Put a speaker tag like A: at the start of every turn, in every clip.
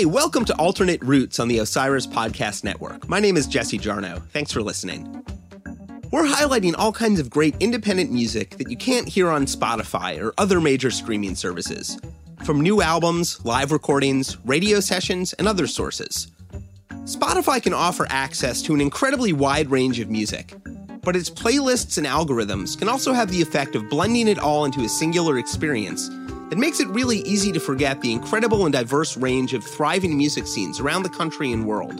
A: Hey, welcome to Alternate Routes on the Osiris Podcast Network. My name is Jesse Jarnow. Thanks for listening. We're highlighting all kinds of great independent music that you can't hear on Spotify or other major streaming services, from new albums, live recordings, radio sessions, and other sources. Spotify can offer access to an incredibly wide range of music, but its playlists and algorithms can also have the effect of blending it all into a singular experience that makes it really easy to forget the incredible and diverse range of thriving music scenes around the country and world.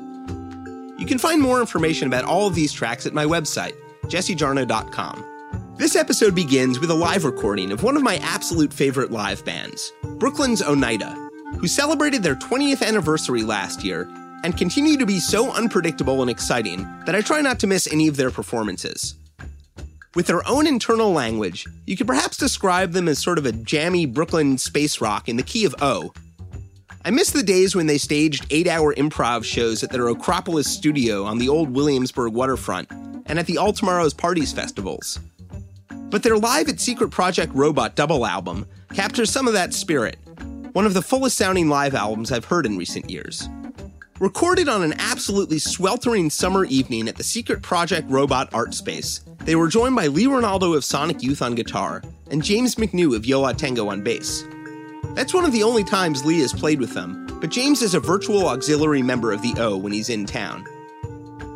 A: You can find more information about all of these tracks at my website, jessejarnow.com. This episode begins with a live recording of one of my absolute favorite live bands, Brooklyn's Oneida, who celebrated their 20th anniversary last year and continue to be so unpredictable and exciting that I try not to miss any of their performances. With their own internal language, you could perhaps describe them as sort of a jammy Brooklyn space rock in the key of O. I miss the days when they staged eight hour improv shows at their Ocropolis studio on the old Williamsburg waterfront and at the All Tomorrow's Parties festivals. But their Live at Secret Project Robot double album captures some of that spirit, one of the fullest sounding live albums I've heard in recent years. Recorded on an absolutely sweltering summer evening at the Secret Project Robot Art Space, they were joined by Lee Ranaldo of Sonic Youth on guitar and James McNew of Yo La Tengo on bass. That's one of the only times Lee has played with them, but James is a virtual auxiliary member of the O when he's in town.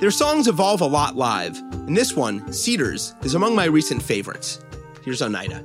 A: Their songs evolve a lot live, and this one, Cedars, is among my recent favorites. Here's Oneida.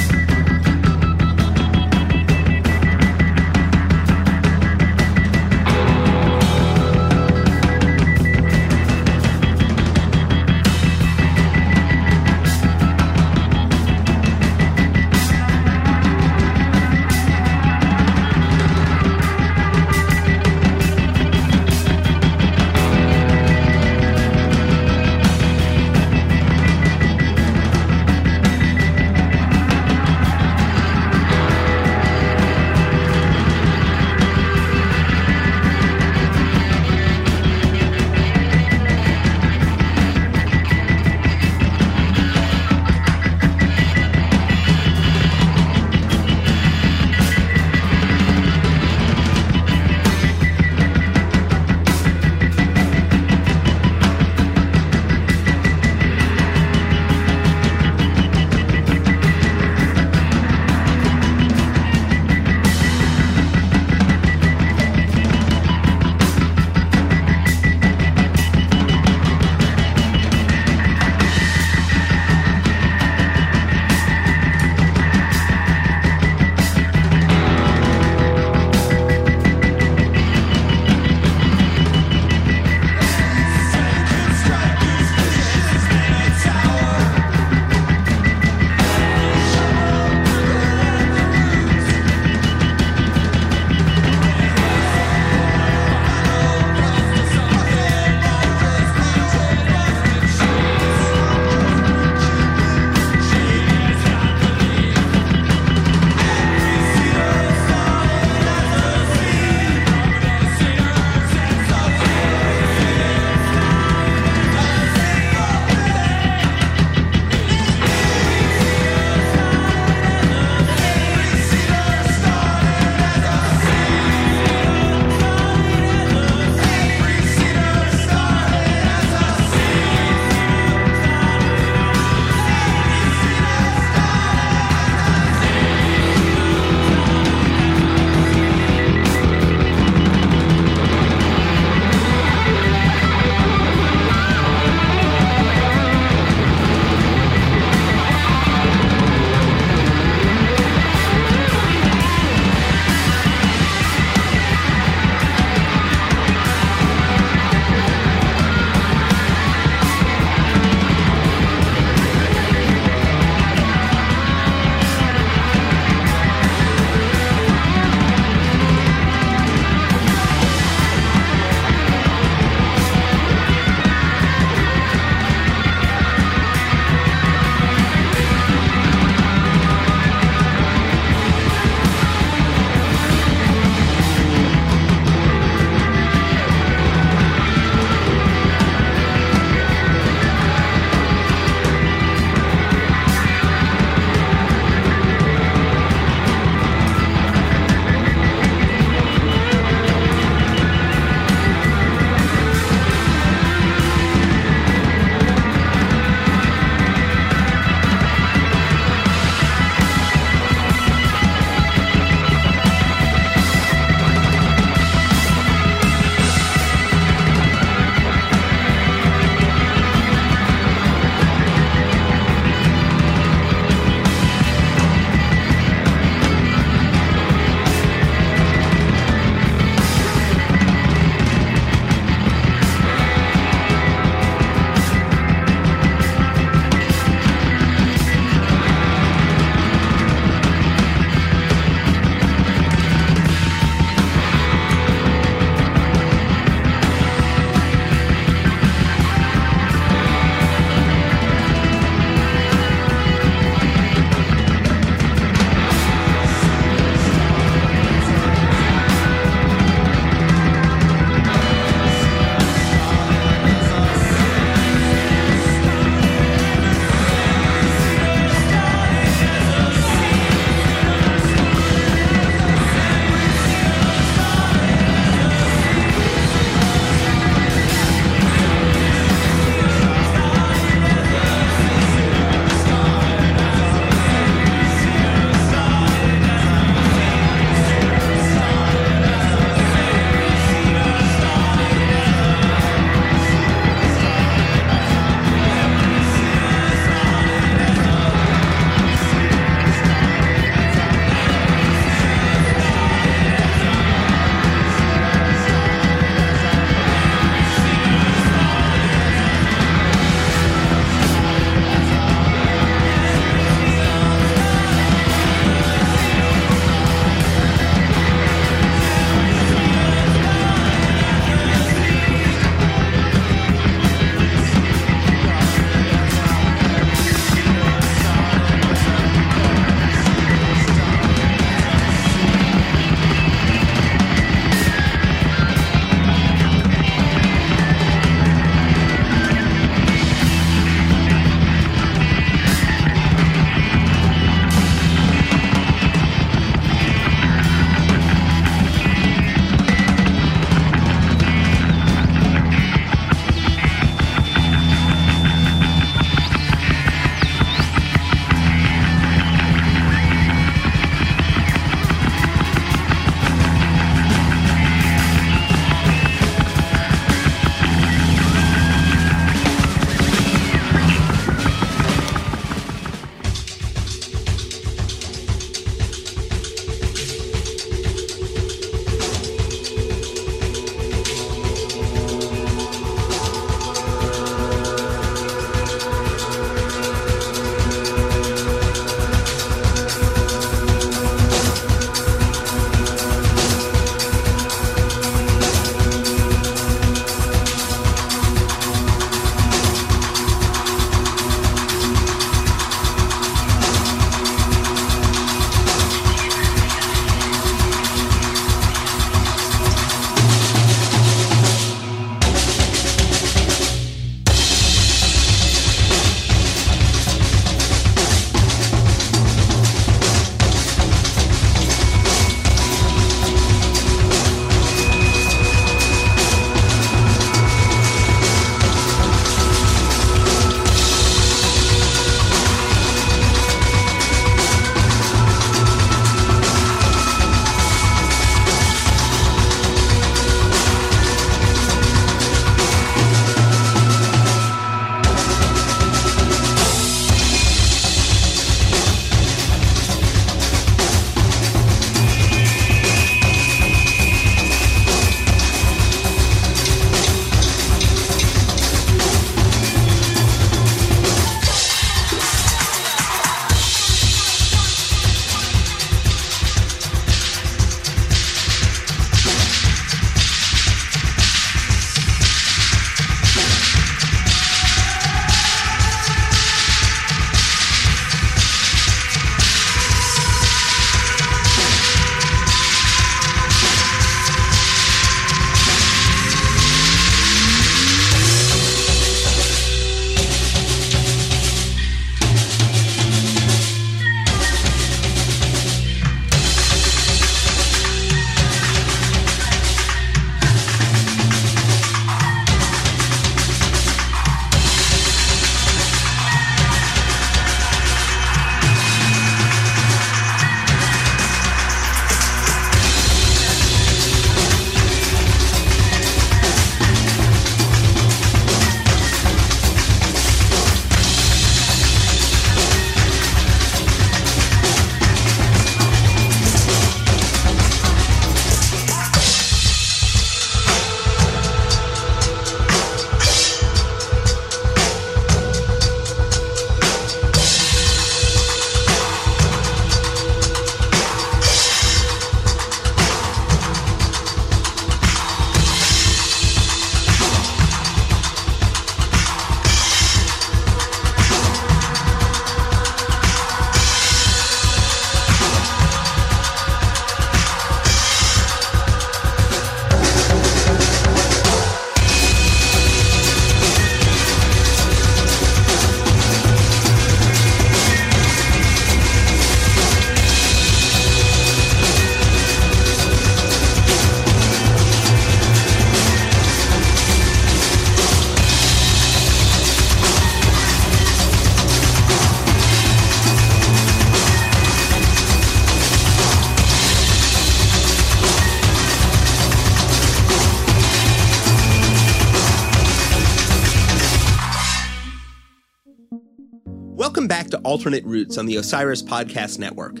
A: Welcome back to Alternate Routes on the Osiris Podcast Network.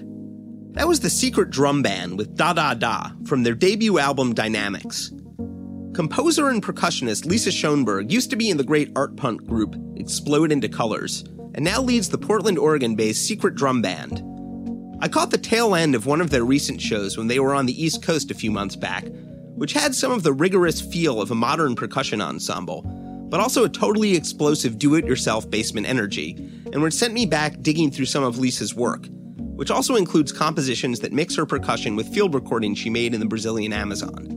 A: That was the secret drum band with Da Da Da from their debut album Dynamics. Composer and percussionist Lisa Schonberg used to be in the great art punk group Explode into Colors, and now leads the Portland, Oregon based Secret Drum Band. I caught the tail end of one of their recent shows when they were on the East Coast a few months back, which had some of the rigorous feel of a modern percussion ensemble, but also a totally explosive do it yourself basement energy and which sent me back digging through some of Lisa's work, which also includes compositions that mix her percussion with field recordings she made in the Brazilian Amazon.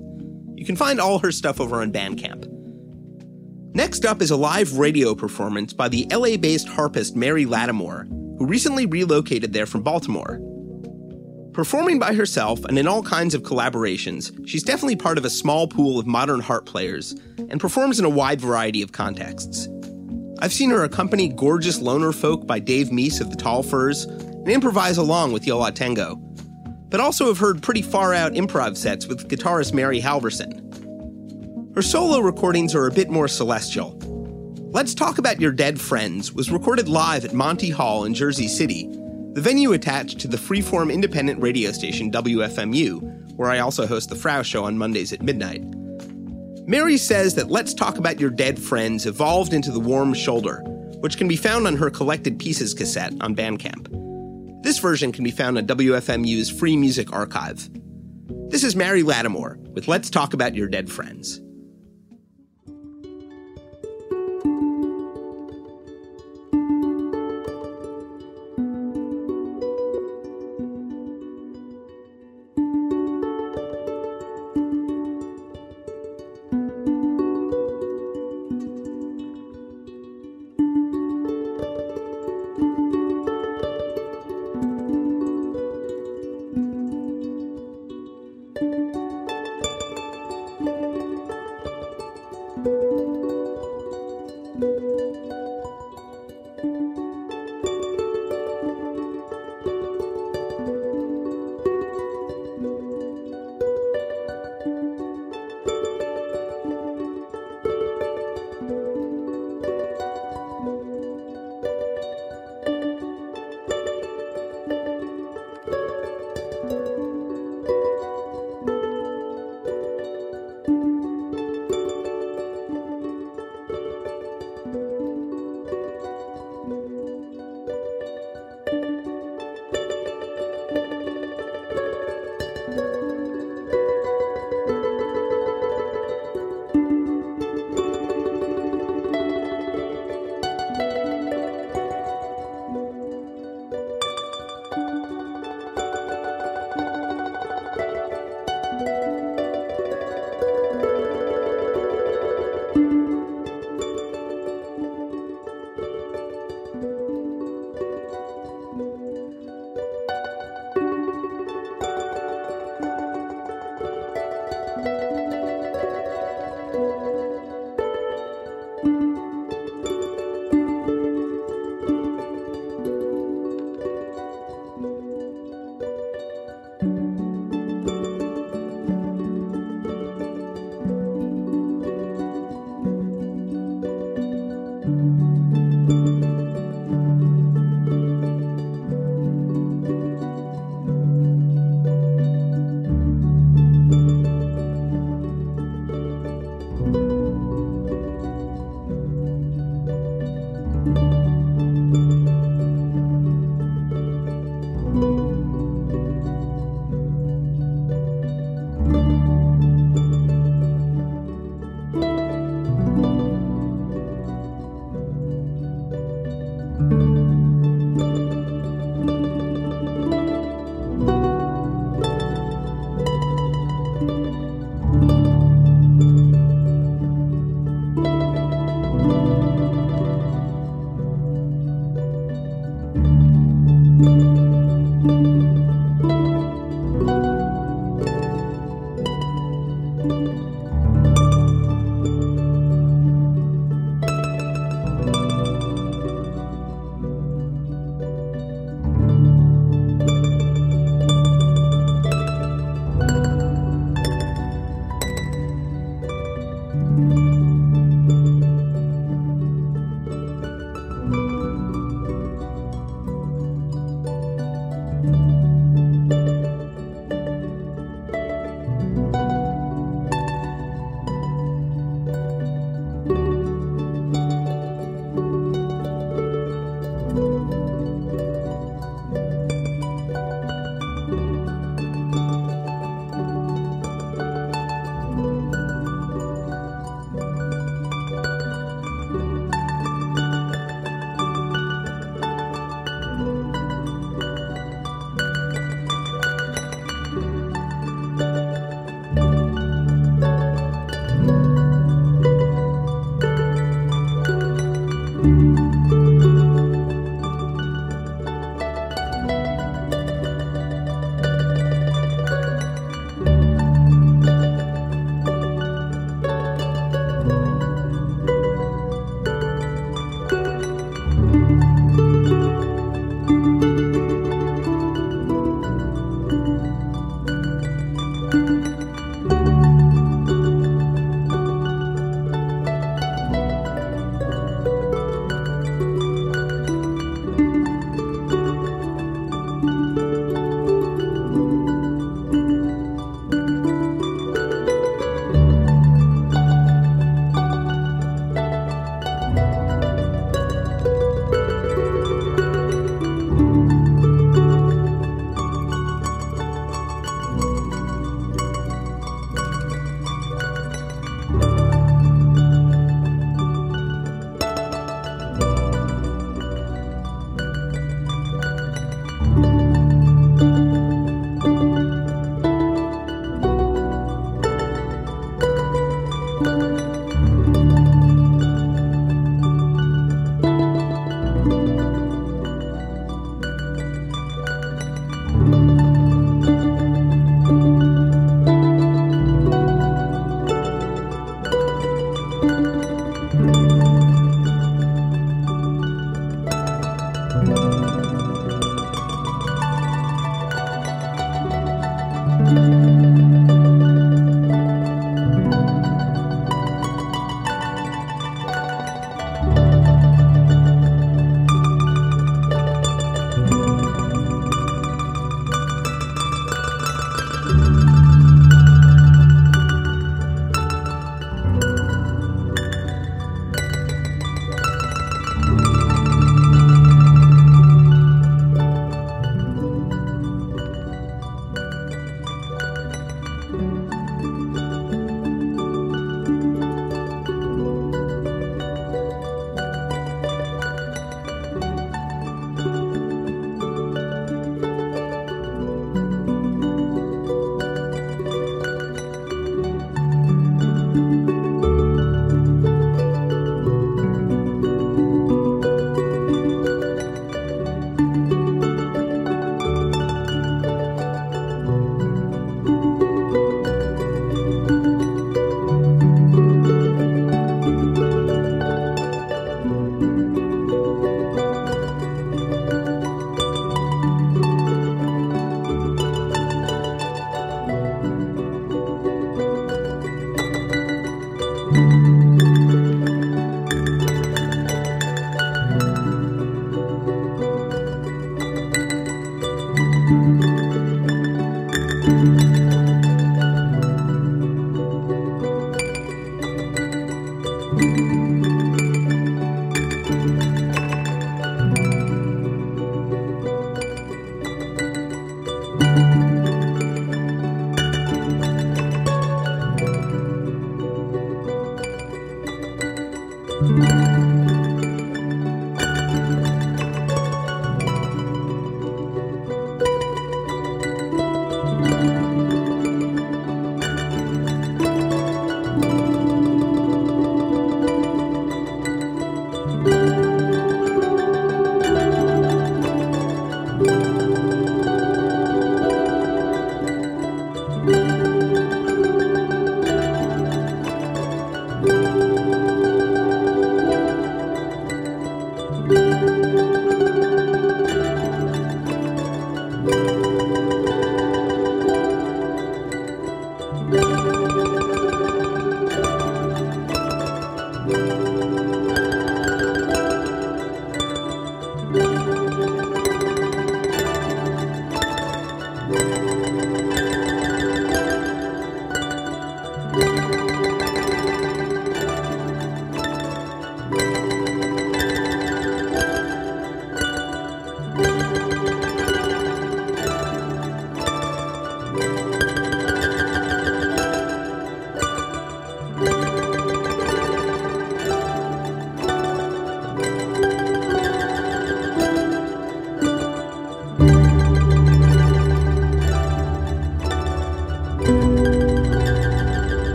A: You can find all her stuff over on Bandcamp. Next up is a live radio performance by the LA based harpist Mary Lattimore, who recently relocated there from Baltimore. Performing by herself and in all kinds of collaborations, she's definitely part of a small pool of modern harp players and performs in a wide variety of contexts. I've seen her accompany Gorgeous Loner Folk by Dave Mies of the Tall Firs and improvise along with Yo La Tengo, but also have heard pretty far out improv sets with guitarist Mary Halvorson. Her solo recordings are a bit more celestial. Let's Talk About Your Dead Friends was recorded live at Monty Hall in Jersey City, the venue attached to the freeform independent radio station WFMU, where I also host the Frow Show on Mondays at midnight. Mary says that Let's Talk About Your Dead Friends evolved into The Warm Shoulder, which can be found on her Collected Pieces cassette on Bandcamp. This version can be found on WFMU's Free Music Archive. This is Mary Lattimore with Let's Talk About Your Dead Friends.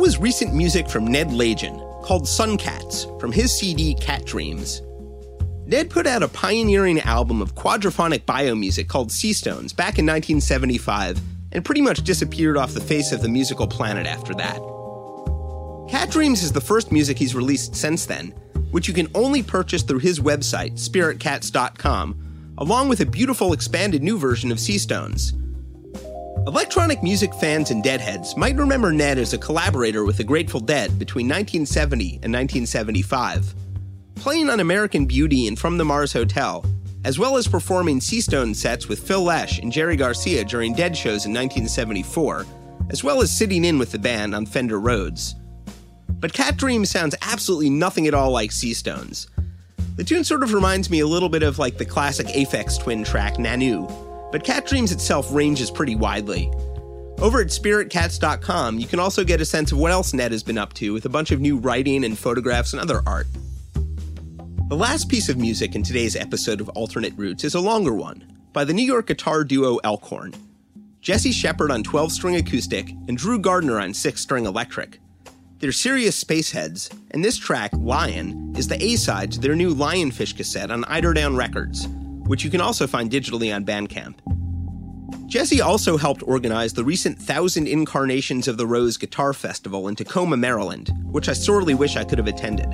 A: Was recent music from Ned Lagin, called Suncats, from his CD Cat Dreams. Ned put out a pioneering album of quadraphonic biomusic called Seastones back in 1975 and pretty much disappeared off the face of the musical planet after that. Cat Dreams is the first music he's released since then, which you can only purchase through his website, spiritcats.com, along with a beautiful expanded new version of Seastones. Electronic music fans and Deadheads might remember Ned as a collaborator with the Grateful Dead between 1970 and 1975. Playing on American Beauty and From the Mars Hotel, as well as performing Seastone sets with Phil Lesh and Jerry Garcia during Dead shows in 1974, as well as sitting in with the band on Fender Rhodes. But Cat Dream sounds absolutely nothing at all like Seastones. The tune sort of reminds me a little bit of like the classic Aphex Twin track Nannou, but Cat Dreams itself ranges pretty widely. Over at spiritcats.com, you can also get a sense of what else Ned has been up to with a bunch of new writing and photographs and other art. The last piece of music in today's episode of Alternate Routes is a longer one, by the New York guitar duo Elkhorn. Jesse Sheppard on 12 string acoustic and Drew Gardner on 6 string electric. They're serious spaceheads, and this track, Lion, is the A side to their new Lionfish cassette on Eiderdown Records, which you can also find digitally on Bandcamp. Jesse also helped organize the recent Thousand Incarnations of the Rose Guitar Festival in Takoma, Maryland, which I sorely wish I could have attended,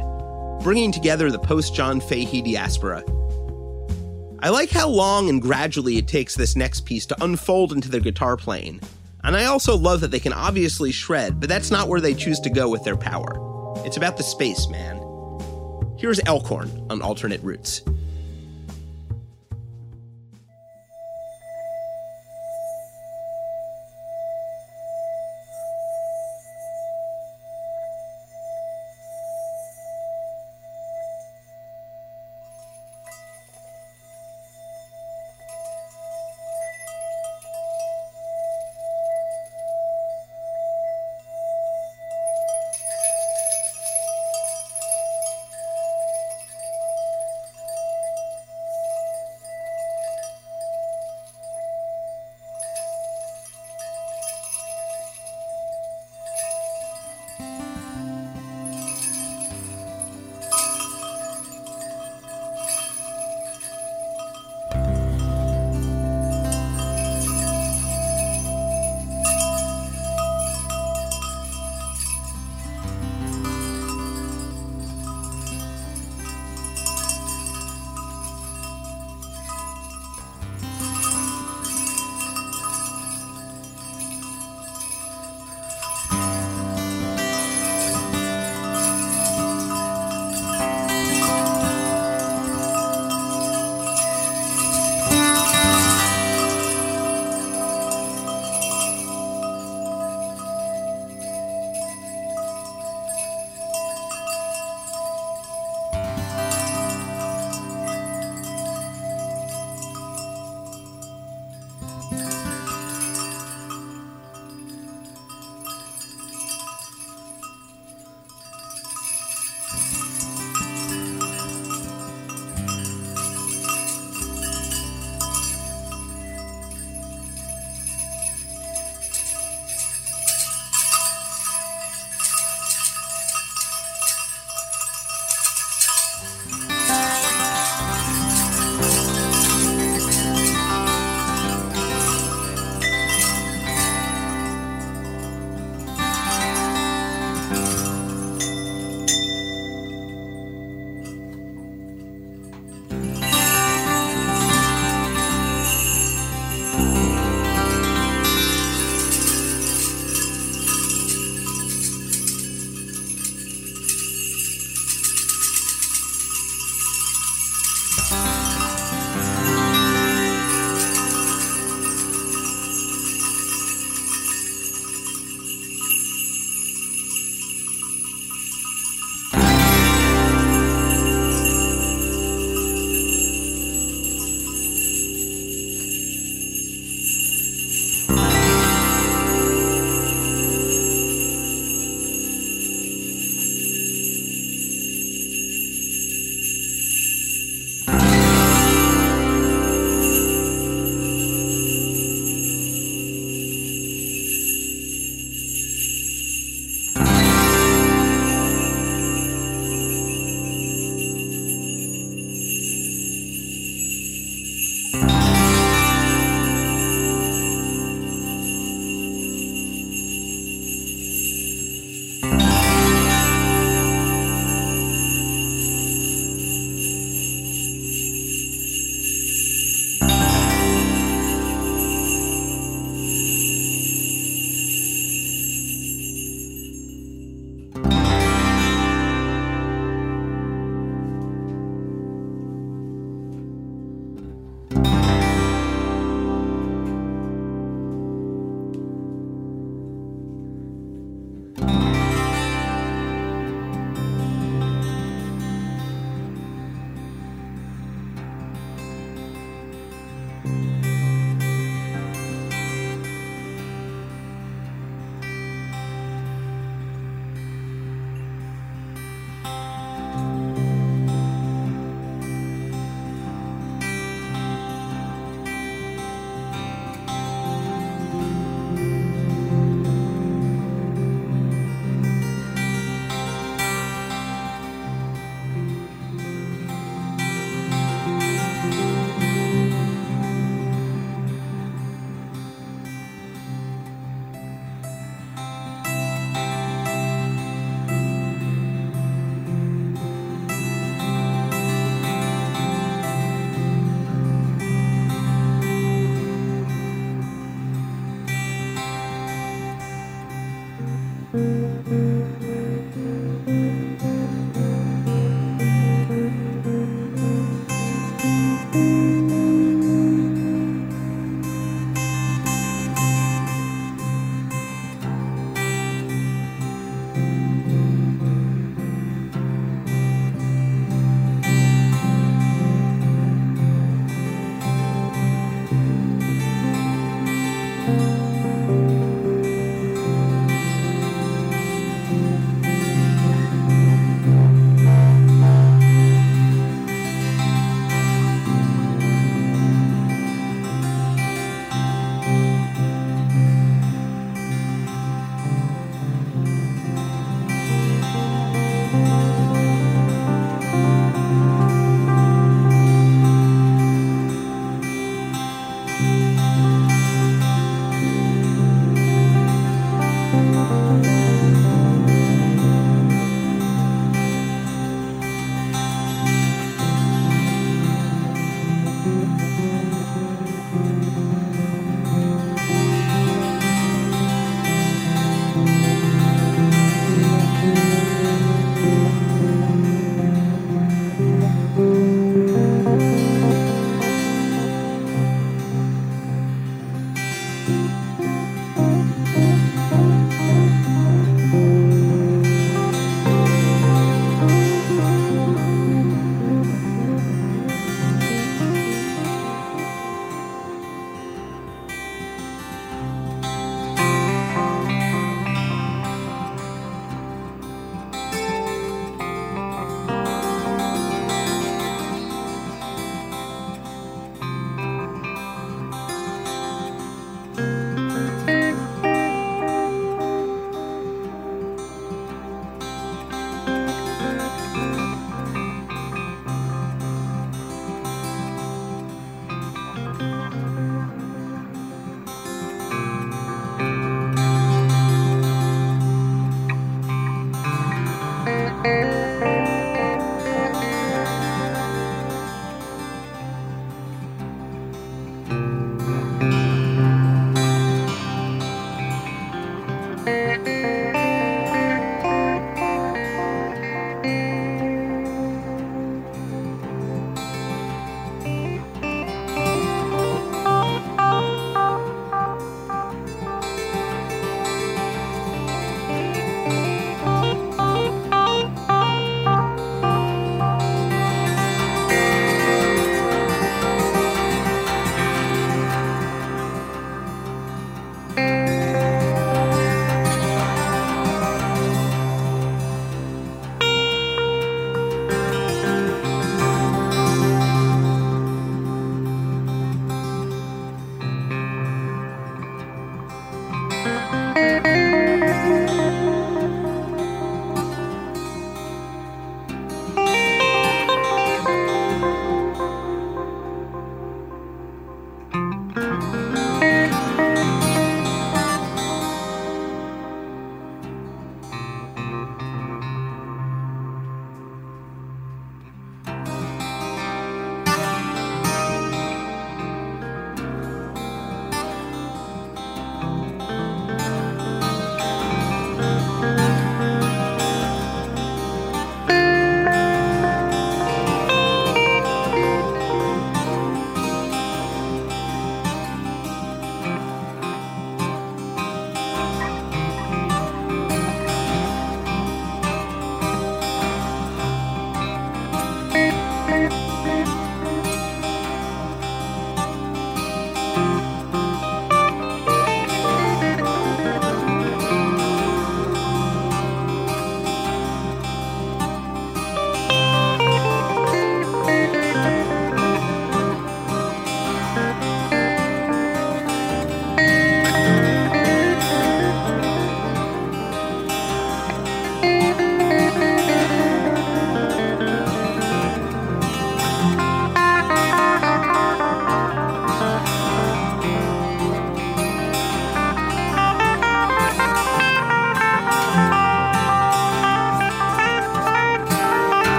A: bringing together the post John Fahey diaspora. I like how long and gradually it takes this next piece to unfold into their guitar playing, and I also love that they can obviously shred, but that's not where they choose to go with their power. It's about the space, man. Here's Elkhorn on Alternate Routes.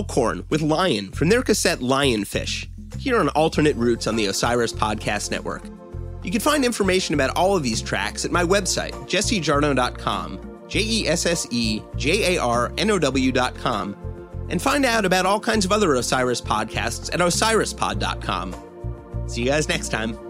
A: Elkhorn with Lion from their cassette Lionfish, here on Alternate Routes on the Osiris Podcast Network. You can find information about all of these tracks at my website, jessejarnow.com, J E S S E J A R N O W.com, and find out about all kinds of other Osiris podcasts at osirispod.com. See you guys next time.